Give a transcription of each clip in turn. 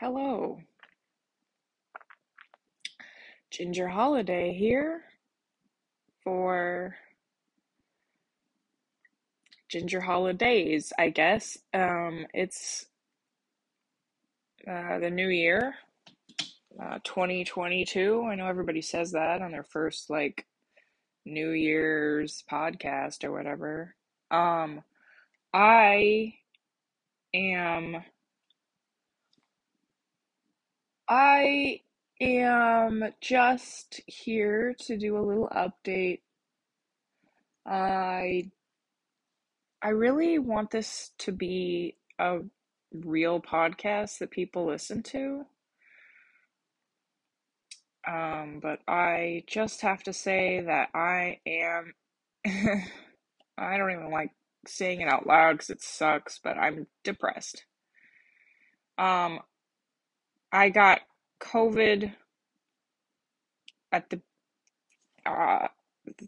Hello, Ginger Holiday here for Ginger Holidays, I guess. Um, it's uh, the new year, uh, 2022. I know everybody says that on their first like New Year's podcast or whatever. Um, I am I am just here to do a little update. I I really want this to be a real podcast that people listen to. Um, but I just have to say that I am I don't even like saying it out loud because it sucks, but I'm depressed. Um, I got COVID at the uh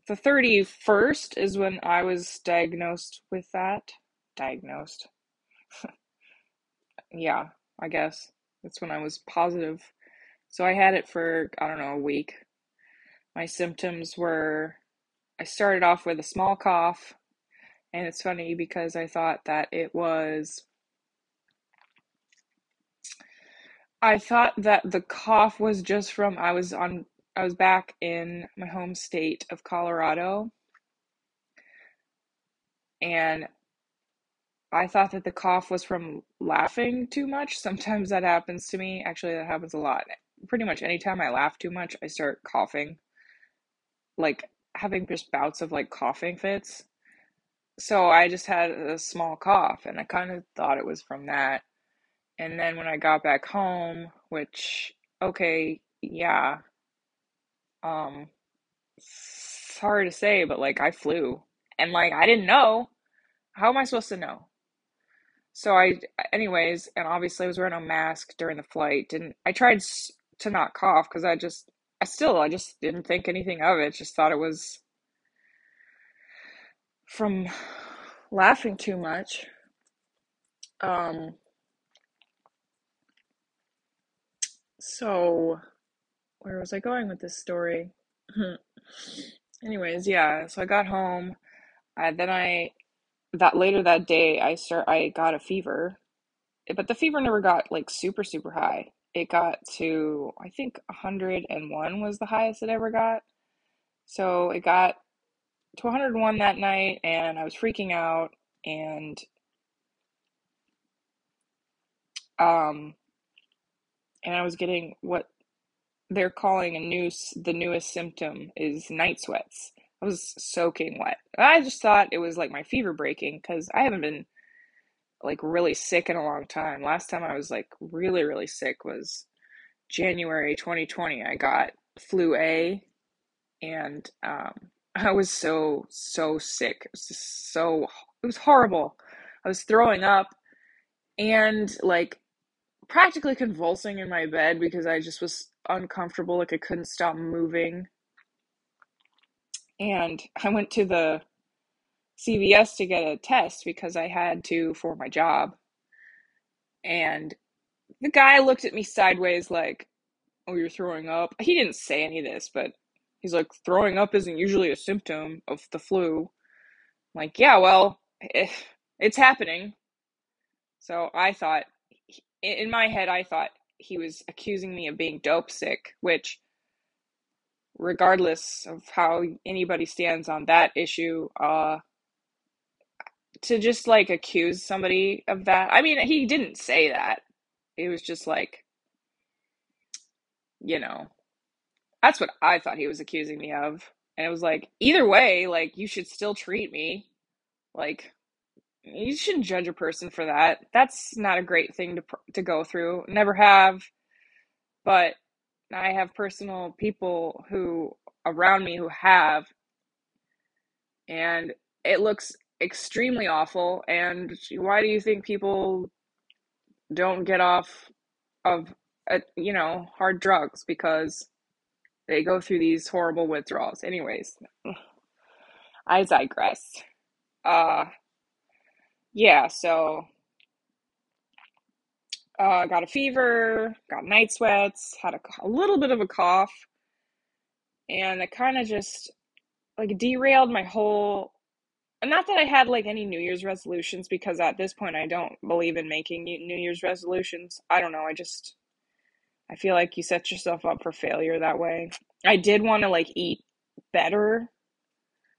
the 31st is when I was diagnosed with that. Diagnosed. Yeah, I guess. That's when I was positive. So I had it for, I don't know, a week. My symptoms were I started off with a small cough, and it's funny because I thought that it was I thought that the cough was just from I was on I was back in my home state of Colorado and I thought that the cough was from laughing too much. Sometimes that happens to me. Actually, that happens a lot. Pretty much anytime I laugh too much, I start coughing. Like having just bouts of like coughing fits. So I just had a small cough and I kind of thought it was from that. And then when I got back home, which okay, yeah, um hard to say, but like I flew and like I didn't know. How am I supposed to know? So I, anyways, and obviously I was wearing a mask during the flight. And I tried to not cough because I just, I still, I just didn't think anything of it. Just thought it was from laughing too much. Um, so where was I going with this story? Hmm. Anyways, yeah, so I got home. I, then I, that later that day, I start, I got a fever, eh, but the fever never got like super, super high. It got to, I think 101 was the highest it ever got. So it got to 101 that night, and I was freaking out, and um, and I was getting what they're calling a new, the newest symptom is night sweats. I was soaking wet. I just thought it was like my fever breaking because I haven't been like really sick in a long time. Last time I was like really, really sick was January 2020. I got flu A and um, I was so, so sick. It was just so, it was horrible. I was throwing up and like practically convulsing in my bed because I just was uncomfortable. Like I couldn't stop moving. And I went to the CVS to get a test because I had to for my job. And the guy looked at me sideways, like, Oh, you're throwing up. He didn't say any of this, but he's like, Throwing up isn't usually a symptom of the flu. I'm like, yeah, well, eh, it's happening. So I thought, in my head, I thought he was accusing me of being dope sick, which regardless of how anybody stands on that issue, uh, to just like accuse somebody of that. I mean, he didn't say that. It was just like, you know, that's what I thought he was accusing me of. And it was like, either way, like, you should still treat me. Like, you shouldn't judge a person for that. That's not a great thing to to go through. Never have, but I have personal people who around me who have, and it looks extremely awful. And why do you think people don't get off of, uh, you know, hard drugs? Because they go through these horrible withdrawals. Anyways, I digress. Uh, yeah, so uh, got a fever, got night sweats, had a, a little bit of a cough, and it kind of just like derailed my whole. Not that I had like any New Year's resolutions because at this point I don't believe in making New Year's resolutions. I don't know. I just I feel like you set yourself up for failure that way. I did want to like eat better,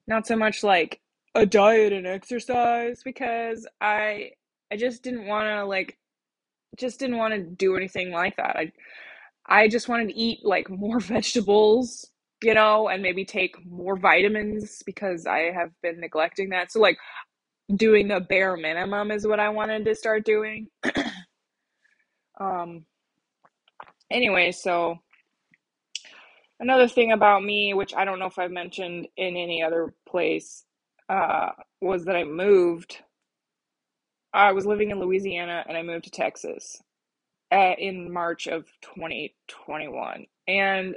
not so much like a diet and exercise because I I just didn't want to like just didn't want to do anything like that. I I just wanted to eat like more vegetables, you know, and maybe take more vitamins because I have been neglecting that. So like doing the bare minimum is what I wanted to start doing. um anyway, so another thing about me, which I don't know if I've mentioned in any other place, uh, was that I moved. I was living in Louisiana and I moved to Texas uh, in March of 2021. And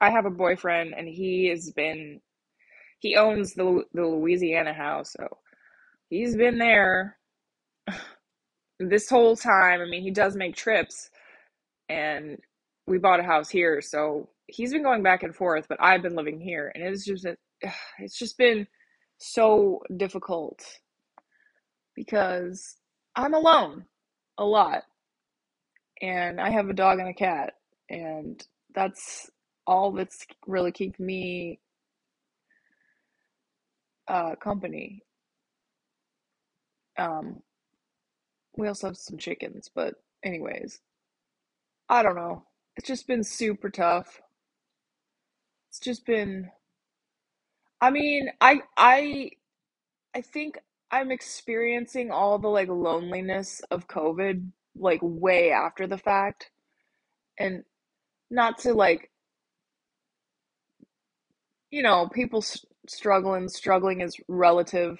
I have a boyfriend and he has been, he owns the, the Louisiana house. So he's been there this whole time. I mean, he does make trips and we bought a house here. So he's been going back and forth, but I've been living here, and it's just it's just been so difficult because I'm alone a lot, and I have a dog and a cat, and that's all that's really keeping me uh, company. Um, we also have some chickens, but anyways, I don't know. It's just been super tough it's just been I mean, I I I think I'm experiencing all the like loneliness of COVID like way after the fact. And not to like you know, people s- struggling, struggling is relative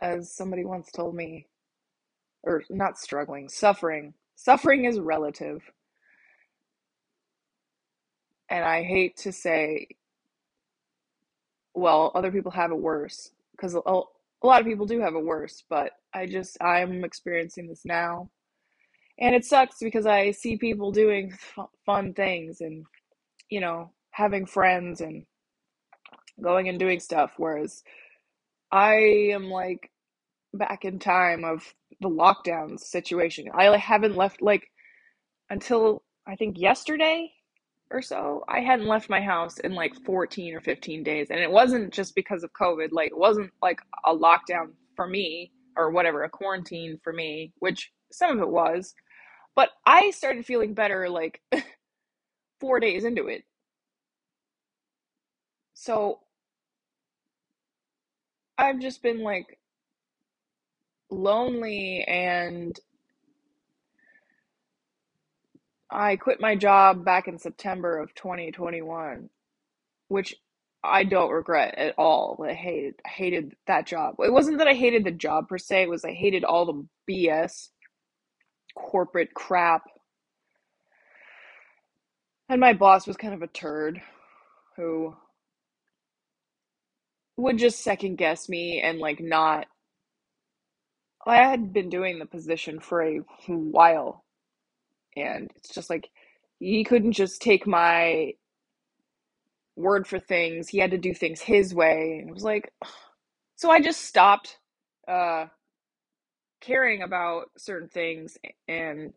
as somebody once told me or not struggling, suffering. Suffering is relative. And I hate to say well, other people have it worse because a, a lot of people do have it worse, but I just I'm experiencing this now. And it sucks because I see people doing f- fun things and you know, having friends and going and doing stuff whereas I am like back in time of the lockdown situation. I haven't left like until I think yesterday or so, I hadn't left my house in like 14 or 15 days. And it wasn't just because of COVID. Like, it wasn't like a lockdown for me or whatever, a quarantine for me, which some of it was. But I started feeling better like four days into it. So I've just been like lonely and I quit my job back in September of 2021, which I don't regret at all. I hated hated that job. It wasn't that I hated the job per se, it was I hated all the BS corporate crap. And my boss was kind of a turd who would just second guess me and like not I had been doing the position for a while and it's just like he couldn't just take my word for things. He had to do things his way. And it was like, so I just stopped uh, caring about certain things and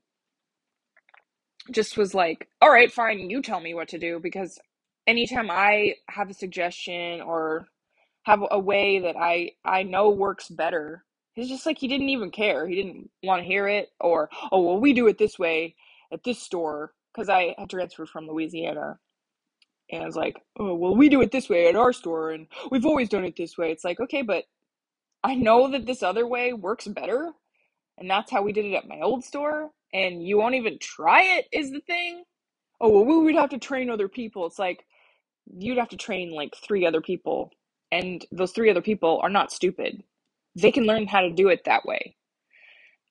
just was like, all right, fine, you tell me what to do. Because anytime I have a suggestion or have a way that I, I know works better, it's just like he didn't even care. He didn't want to hear it or, oh, well, we do it this way at this store because I had transferred from Louisiana. And I was like, oh, well, we do it this way at our store, and we've always done it this way. It's like, okay, but I know that this other way works better, and that's how we did it at my old store, and you won't even try it, is the thing. Oh, well, we would have to train other people. It's like, you'd have to train like three other people, and those three other people are not stupid. They can learn how to do it that way.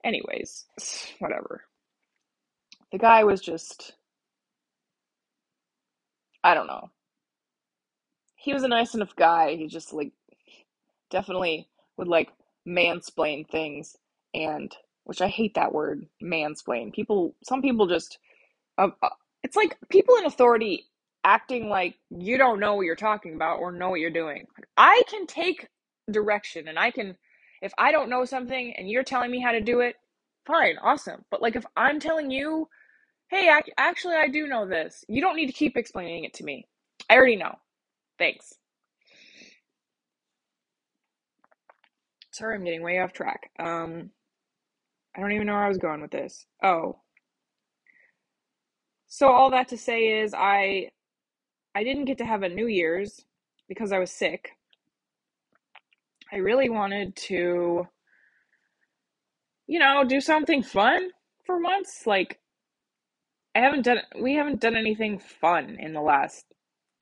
Anyways, whatever. The guy was just I don't know. He was a nice enough guy. He just like definitely would like mansplain things and which I hate that word, mansplain. People, some people just, uh, uh, it's like people in authority acting like you don't know what you're talking about or know what you're doing. I can take direction and I can, if I don't know something and you're telling me how to do it, fine, awesome. But like if I'm telling you, hey, actually, I do know this, you don't need to keep explaining it to me. I already know. Thanks. Sorry, I'm getting way off track. Um, I don't even know where I was going with this. Oh. So all that to say is I I didn't get to have a New Year's because I was sick. I really wanted to you know, do something fun for once. Like I haven't done we haven't done anything fun in the last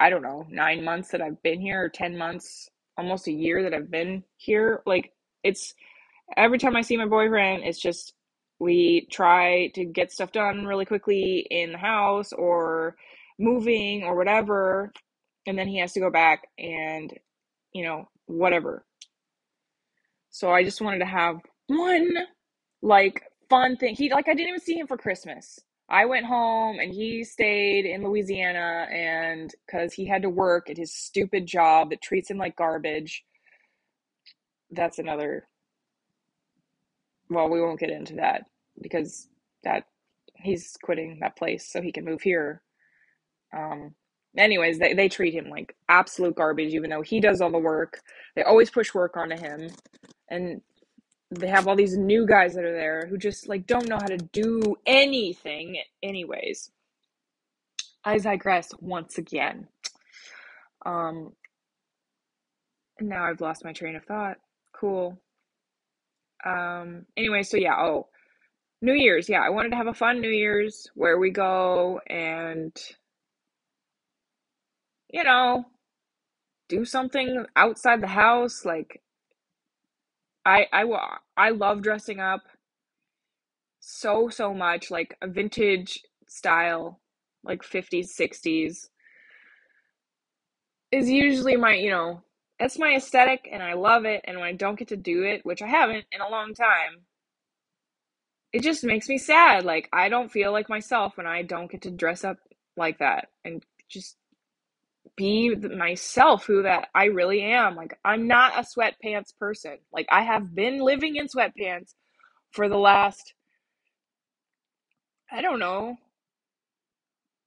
I don't know, 9 months that I've been here or 10 months, almost a year that I've been here. Like it's every time I see my boyfriend, it's just we try to get stuff done really quickly in the house or moving or whatever and then he has to go back and you know whatever. So i just wanted to have one like fun thing. He like i didn't even see him for christmas i went home and he stayed in louisiana and because he had to work at his stupid job that treats him like garbage. That's another well we won't get into that because that he's quitting that place so he can move here. Um anyways they, they treat him like absolute garbage even though he does all the work. They always push work onto him. And they have all these new guys that are there who just like don't know how to do anything anyways. I digress once again. Um now i've lost my train of thought. Cool. Um anyway so yeah oh new year's. Yeah i wanted to have a fun new year's. Where we go and you know do something outside the house like I I I love dressing up so so much like a vintage style like 50s 60s is usually my you know it's my aesthetic and I love it and when I don't get to do it which I haven't in a long time it just makes me sad like I don't feel like myself when I don't get to dress up like that and just be myself who that I really am. Like I'm not a sweatpants person. Like I have been living in sweatpants for the last I don't know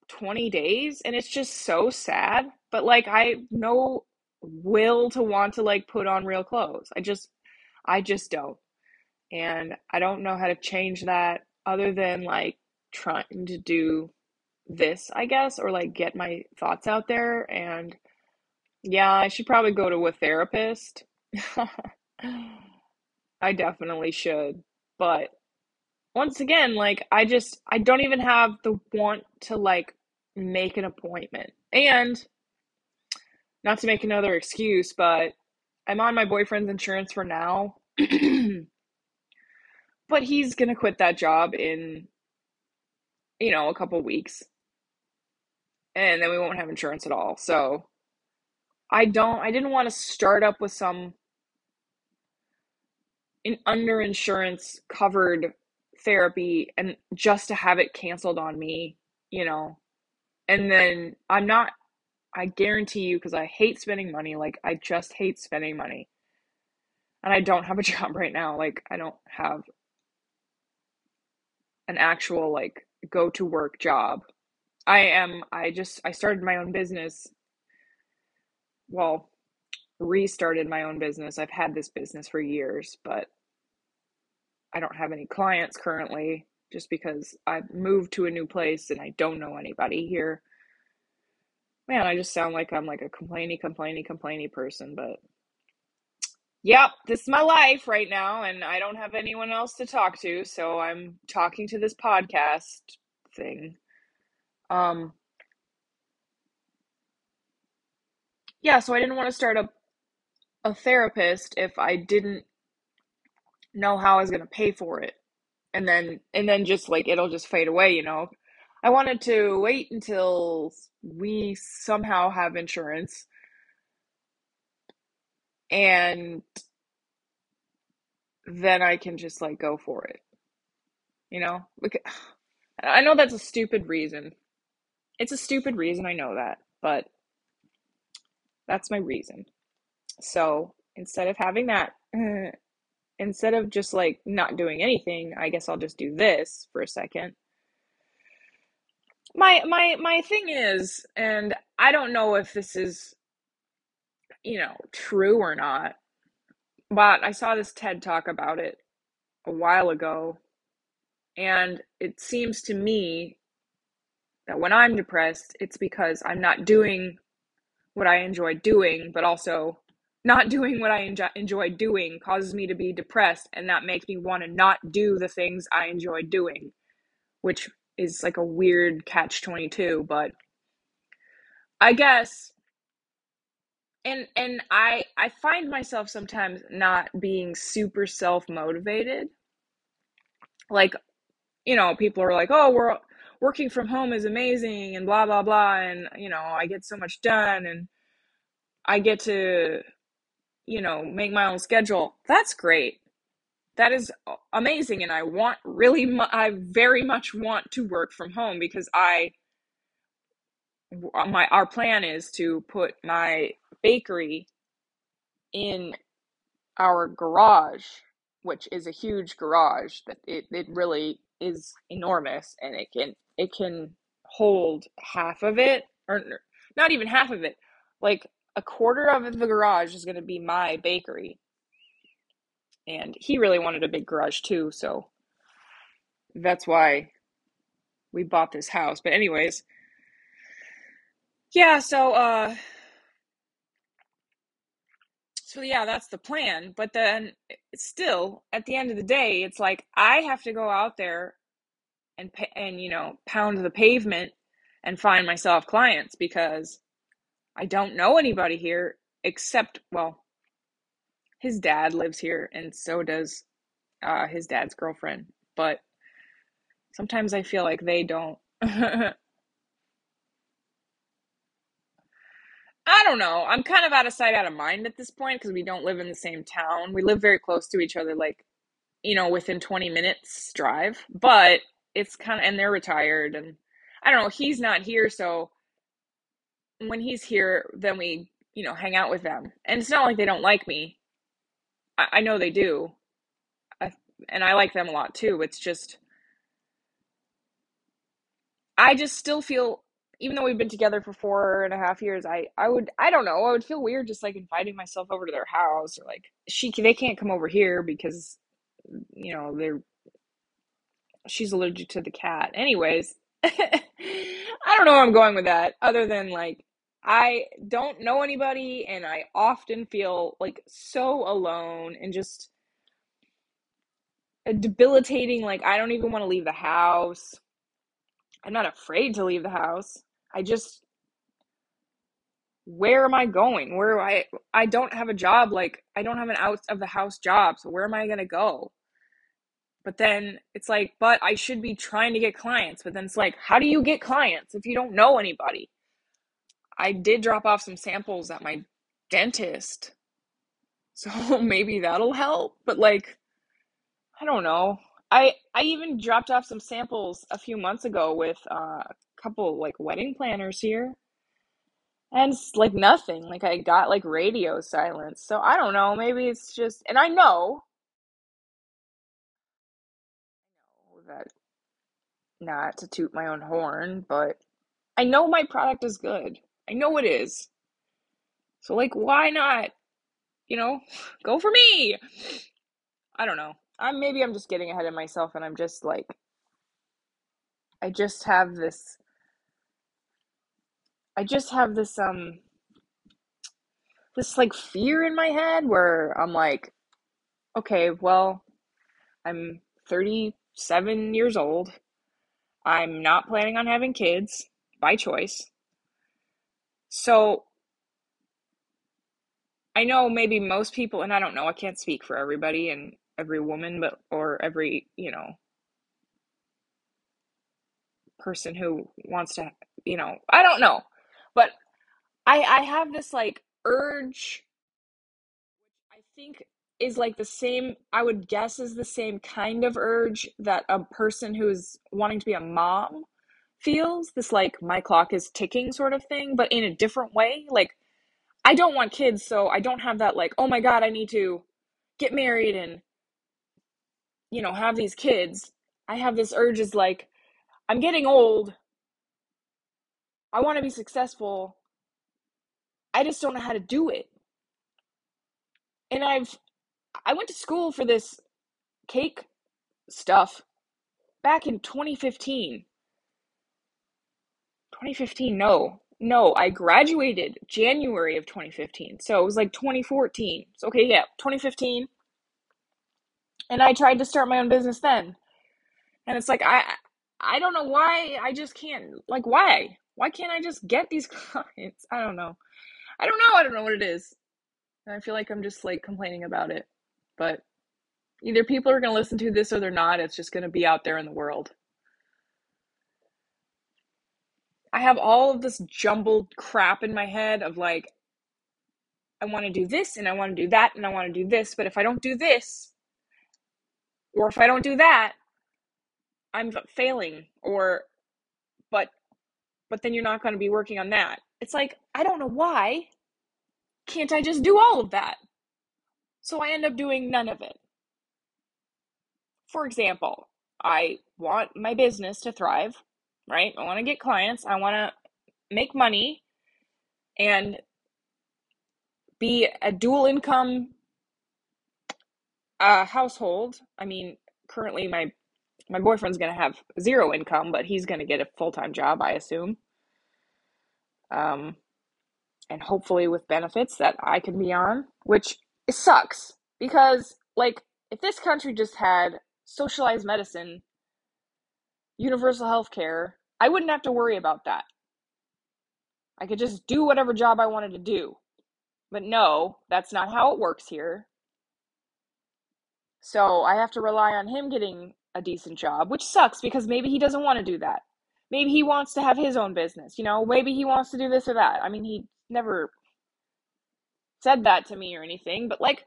20 days and it's just so sad. But like I no will to want to like put on real clothes. I just I just don't. And I don't know how to change that other than like trying to do this, I guess, or like get my thoughts out there. And yeah, I should probably go to a therapist. I definitely should. But once again, like, I just, I don't even have the want to like make an appointment. And not to make another excuse, but I'm on my boyfriend's insurance for now. but he's going to quit that job in you know, a couple weeks and then we won't have insurance at all. So I don't I didn't want to start up with some in under insurance covered therapy and just to have it canceled on me, you know. And then I'm not I guarantee you because I hate spending money, like I just hate spending money. And I don't have a job right now. Like I don't have an actual like go to work job I am I just I started my own business. Well, restarted my own business. I've had this business for years, but I don't have any clients currently just because I've moved to a new place and I don't know anybody here. Man, I just sound like I'm like a complainy, complainy, complainy person, but yep, this is my life right now, and I don't have anyone else to talk to, so I'm talking to this podcast thing. Um, yeah, so I didn't want to start a a therapist if I didn't know how I was going to pay for it. And then and then just like it'll just fade away, you know. I wanted to wait until we somehow have insurance and then I can just like go for it. you know? I know that's a stupid reason. It's a stupid reason, I know that, but that's my reason. So instead of having that, instead of just like not doing anything, I guess I'll just do this for a second. My my my thing is, and I don't know if this is, you know, true or not, but I saw this TED talk about it a while ago, and it seems to me that when I'm depressed, it's because I'm not doing what I enjoy doing, but also not doing what I enjoy, enjoy doing causes me to be depressed, and that makes me want to not do the things I enjoy doing, which is like a weird catch 22, but I guess and and I I find myself sometimes not being super self-motivated. Like, you know, people are like, "Oh, we're working from home is amazing and blah blah blah and you know, I get so much done and I get to you know, make my own schedule." That's great. That is amazing and I want really mu- I very much want to work from home because I uh, my our plan is to put my bakery in our garage, which is a huge garage that it, it really is enormous and it can it can hold half of it or not even half of it. Like a quarter of the garage is going to be my bakery. And he really wanted a big garage too, so that's why we bought this house. But anyways, yeah, so uh so yeah, that's the plan. But then still, at the end of the day, it's like I have to go out there and and you know pound the pavement and find myself clients because I don't know anybody here except well, his dad lives here and so does uh, his dad's girlfriend. But sometimes I feel like they don't. I don't know. I'm kind of out of sight, out of mind at this point because we don't live in the same town. We live very close to each other, like, you know, within 20 minutes drive. But it's kind of, and they're retired. And I don't know, he's not here. So when he's here, then we, you know, hang out with them. And it's not like they don't like me. I, I know they do. I, and I like them a lot too. It's just, I just still feel even though we've been together for four and a half years, I I would I don't know I would feel weird just like inviting myself over to their house or like she they can't come over here because you know they're she's allergic to the cat. Anyways, I don't know where I'm going with that other than like I don't know anybody and I often feel like so alone and just debilitating like I don't even want to leave the house. I'm not afraid to leave the house. I just where am I going? Where I I don't have a job like I don't have an out of the house job. So where am I going to go? But then it's like, but I should be trying to get clients. But then it's like, how do you get clients if you don't know anybody? I did drop off some samples at my dentist. So maybe that'll help, but like I don't know. I I even dropped off some samples a few months ago with uh, a couple like wedding planners here and it's like nothing like i got like radio silence so i don't know maybe it's just and i know that not to toot my own horn but i know my product is good. I know it is. So like why not you know go for me! I don't know. I'm maybe i'm just getting ahead of myself and i'm just like i just have this i just have this um this like fear in my head where i'm like okay well i'm 37 years old I'm not planning on having kids by choice. So I know maybe most people, and I don't know, I can't speak for everybody and every woman, but or every, you know, person who wants to, you know, I don't know. But I I have this like urge I think is like the same, I would guess, is the same kind of urge that a person who's wanting to be a mom feels. This, like, my clock is ticking sort of thing, but in a different way. Like, I don't want kids, so I don't have that, like, oh my God, I need to get married and, you know, have these kids. I have this urge is like, I'm getting old. I want to be successful. I just don't know how to do it. And I've I went to school for this cake stuff back in 2015. 2015, no. No, I graduated January of 2015. So it was like 2014. So okay, yeah, 2015. And I tried to start my own business then. And it's like I I don't know why I just can't like why? Why can't I just get these clients? I don't know. I don't know. I don't know what it is. And I feel like I'm just like complaining about it. But either people are going to listen to this or they're not. It's just going to be out there in the world. I have all of this jumbled crap in my head of like, I want to do this and I want to do that and I want to do this. But if I don't do this, or if I don't do that, I'm failing. Or, but, but then you're not going to be working on that. It's like, I don't know why. Can't I just do all of that? So I end up doing none of it. For example, I want my business to thrive, right? I want to get clients, I want to make money and be a dual income uh, household. I mean, currently my my boyfriend's going to have zero income, but he's going to get a full-time job, I assume. Um and hopefully with benefits that I can be on, which it sucks because like if this country just had socialized medicine, universal health care, I wouldn't have to worry about that. I could just do whatever job I wanted to do. But no, that's not how it works here. So I have to rely on him getting a decent job, which sucks because maybe he doesn't want to do that. Maybe he wants to have his own business, you know, maybe he wants to do this or that. I mean, he never said that to me or anything, but like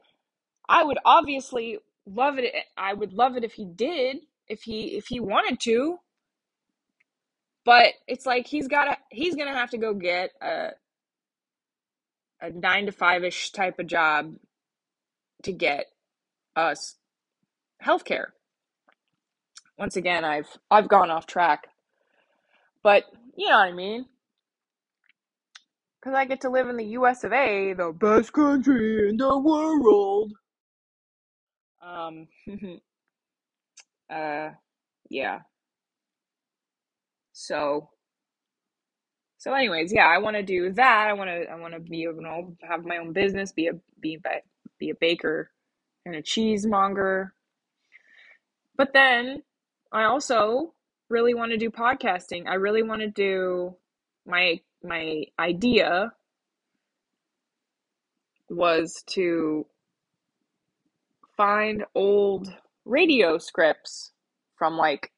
I would obviously love it eh, I would love it if he did, if he if he wanted to. But it's like he's got to he's going to have to go get a a 9 to 5ish type of job to get us healthcare. Once again, I've I've gone off track. But you know what I mean? Because I get to live in the US of A, the best country in the world. Um, uh, yeah. So, so anyways, yeah, I want to do that. I want to, I want to be, you know, have my own business, be a, be, be a baker and a cheesemonger. But then I also really want to do podcasting. I really want to do my my idea was to find old radio scripts from like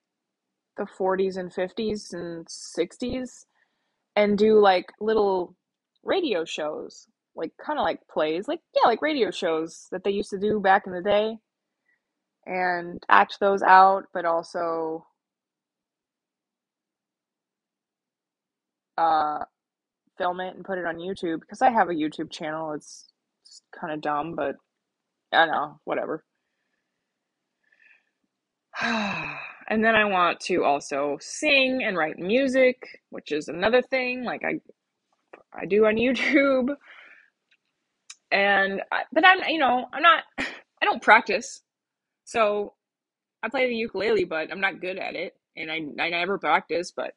the 40s and 50s and 60s and do like little radio shows like kind of like plays like yeah like radio shows that they used to do back in the day and act those out but also uh film it and put it on YouTube because I have a YouTube channel. It's, it's kind of dumb, but I know, whatever. and then I want to also sing and write music, which is another thing like I I do on YouTube. And I, but I'm you know, I'm not I don't practice. So I play the ukulele, but I'm not good at it and I I never practice, but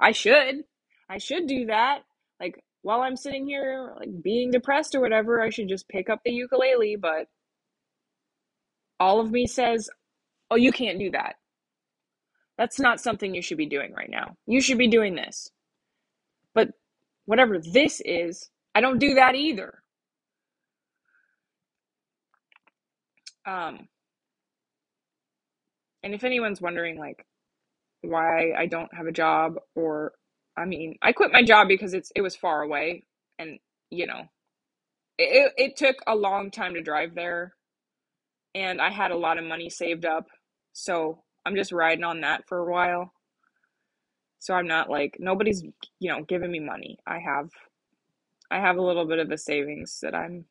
I should. I should do that. Like while I'm sitting here like being depressed or whatever, I should just pick up the ukulele, but all of me says, "Oh, you can't do that." That's not something you should be doing right now. You should be doing this. But whatever this is, I don't do that either. Um and if anyone's wondering like why I don't have a job or I mean, I quit my job because it's it was far away, and you know, it it took a long time to drive there. and I had a lot of money saved up. So I'm just riding on that for a while. So I'm not like nobody's, you know, giving me money. I have I have a little bit of a savings that I'm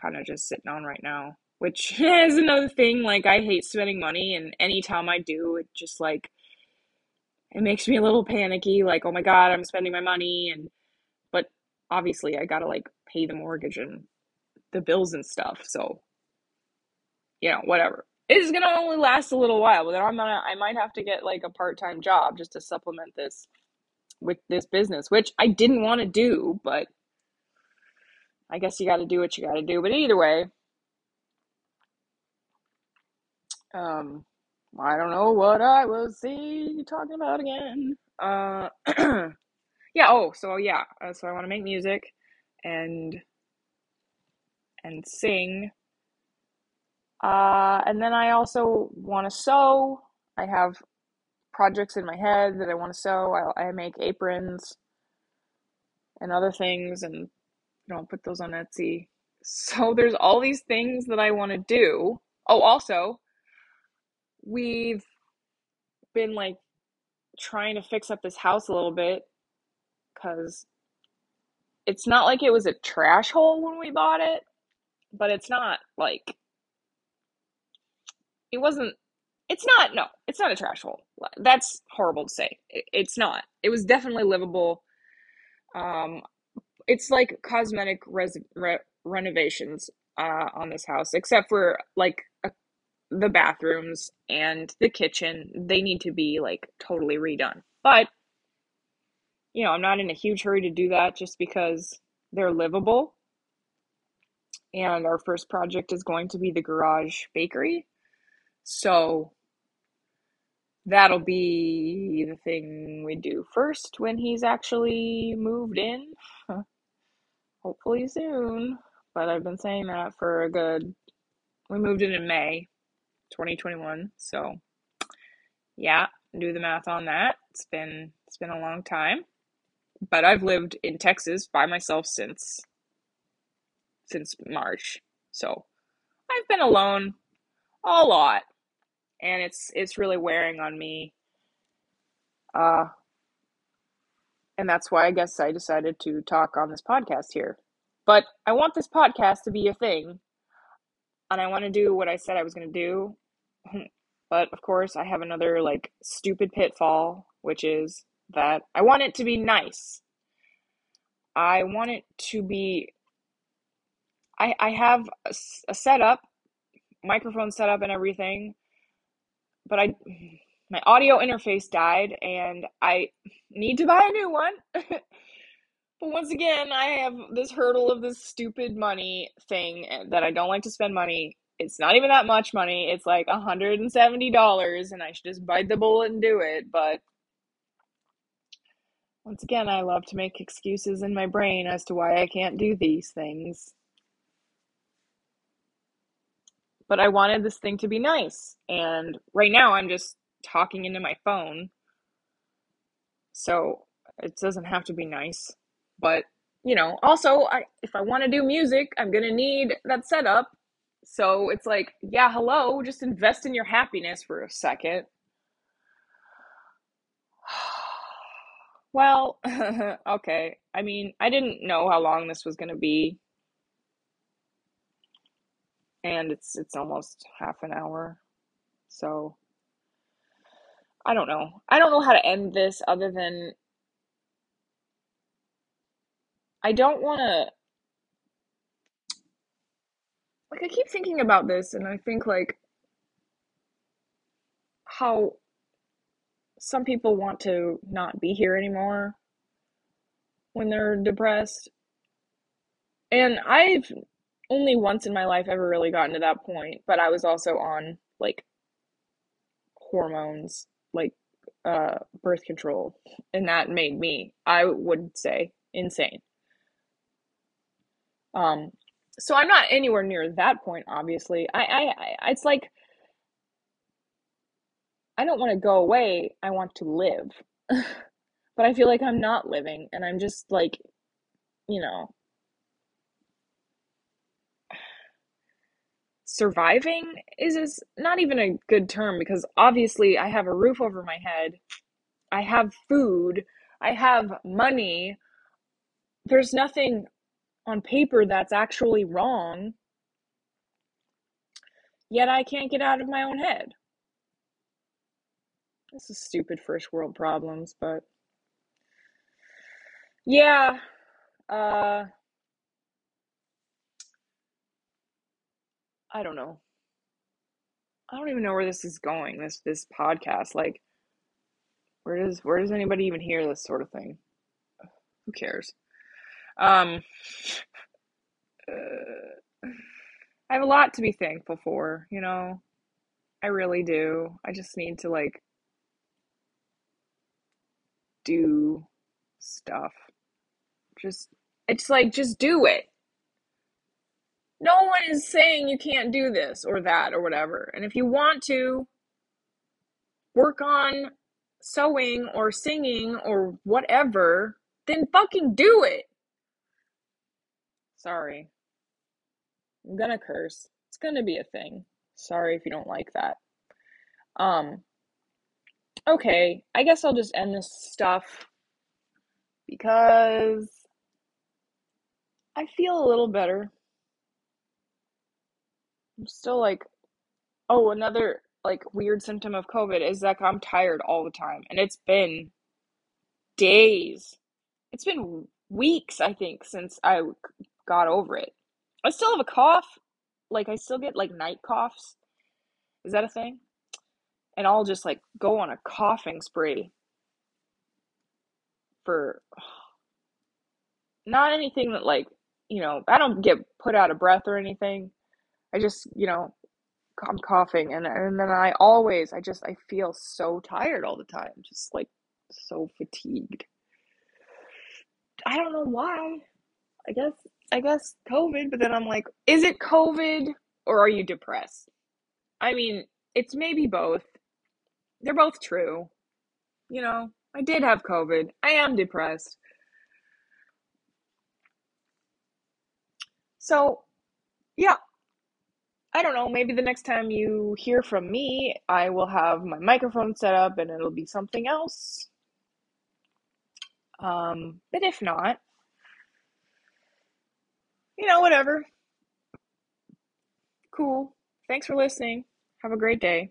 kind of just sitting on right now, which is another thing like I hate spending money and anytime I do, it just like it makes me a little panicky like, "Oh my god, I'm spending my money." And but obviously I got to like pay the mortgage and the bills and stuff. So you know, whatever. It's gonna only last a little while, but then I'm gonna I might have to get like a part time job just to supplement this with this business, which I didn't want to do, but I guess you got to do what you got to do. But either way, um, I don't know what I was see talking about again. Uh, yeah. Oh, so yeah. Uh, so I want to make music, and and sing uh, and then I also want to sew. I have projects in my head that I want to sew. I, I make aprons and other things, and you know, put those on Etsy. So there's all these things that I want to do. Oh, also, we've been like trying to fix up this house a little bit because it's not like it was a trash hole when we bought it, but it's not like it wasn't it's not no it's not a trash hole. That's horrible to say. It's not. It was definitely livable. Um it's like cosmetic res- re- renovations uh on this house except for like the bathrooms and the kitchen they need to be like totally redone but you know i'm not in a huge hurry to do that just because they're livable and our first project is going to be the garage bakery so that'll be the thing we do first when he's actually moved in. Hopefully soon. But I've been saying that for a good. We moved in in May 2021. So yeah, do the math on that. It's been it's been a long time. But I've lived in Texas by myself since since March. So I've been alone a lot and it's it's really wearing on me. Uh, and that's why I guess I decided to talk on this podcast here. But I want this podcast to be a thing, and I want to do what I said I was going to do. But of course, I have another like stupid pitfall, which is that I want it to be nice. I want it to be. I I have a, a setup, microphone setup, and everything but I my audio interface died and I need to buy a new one. but once again, I have this hurdle of this stupid money thing eh, that I don't like to spend money. It's not even that much money. It's like $170 and I should just bite the bullet and do it, but once again, I love to make excuses in my brain as to why I can't do these things. but I wanted this thing to be nice. And right now I'm just talking into my phone. So it doesn't have to be nice. But, you know, also I if I want to do music, I'm going to need that setup. So it's like, yeah, hello, just invest in your happiness for a second. well, okay. I mean, I didn't know how long this was going to be and it's it's almost half an hour. So I don't know. I don't know how to end this other than I don't want to like I keep thinking about this and I think like how some people want to not be here anymore when they're depressed. And I've only once in my life ever really gotten to that point, but I was also on like hormones, like uh birth control, and that made me, I would say, insane. Um so I'm not anywhere near that point obviously. I I, I it's like I don't want to go away. I want to live. but I feel like I'm not living and I'm just like you know surviving is is not even a good term because obviously I have a roof over my head. I have food. I have money. There's nothing on paper that's actually wrong. Yet I can't get out of my own head. This is stupid first world problems, but yeah, uh I don't know. I don't even know where this is going, this this podcast. Like where does where does anybody even hear this sort of thing? Who cares? Um uh, I have a lot to be thankful for, you know. I really do. I just need to like do stuff. Just it's like just do it. No one is saying you can't do this or that or whatever. And if you want to work on sewing or singing or whatever, then fucking do it. Sorry. I'm gonna curse. It's gonna be a thing. Sorry if you don't like that. Um okay, I guess I'll just end this stuff because I feel a little better. I'm still like, oh, another like weird symptom of COVID is that I'm tired all the time. And it's been days. It's been weeks, I think, since I got over it. I still have a cough. Like I still get like night coughs. Is that a thing? And I'll just like go on a coughing spree for not anything that like, you know, I don't get put out of breath or anything. I just, you know, I'm coughing and and then I always I just I feel so tired all the time, just like so fatigued. I don't know why. I guess I guess COVID, but then I'm like, is it COVID or are you depressed? I mean, it's maybe both. They're both true. You know, I did have COVID. I am depressed. So, yeah, I don't know, maybe the next time you hear from me, I will have my microphone set up and it'll be something else. Um, but if not, you know, whatever. Cool. Thanks for listening. Have a great day.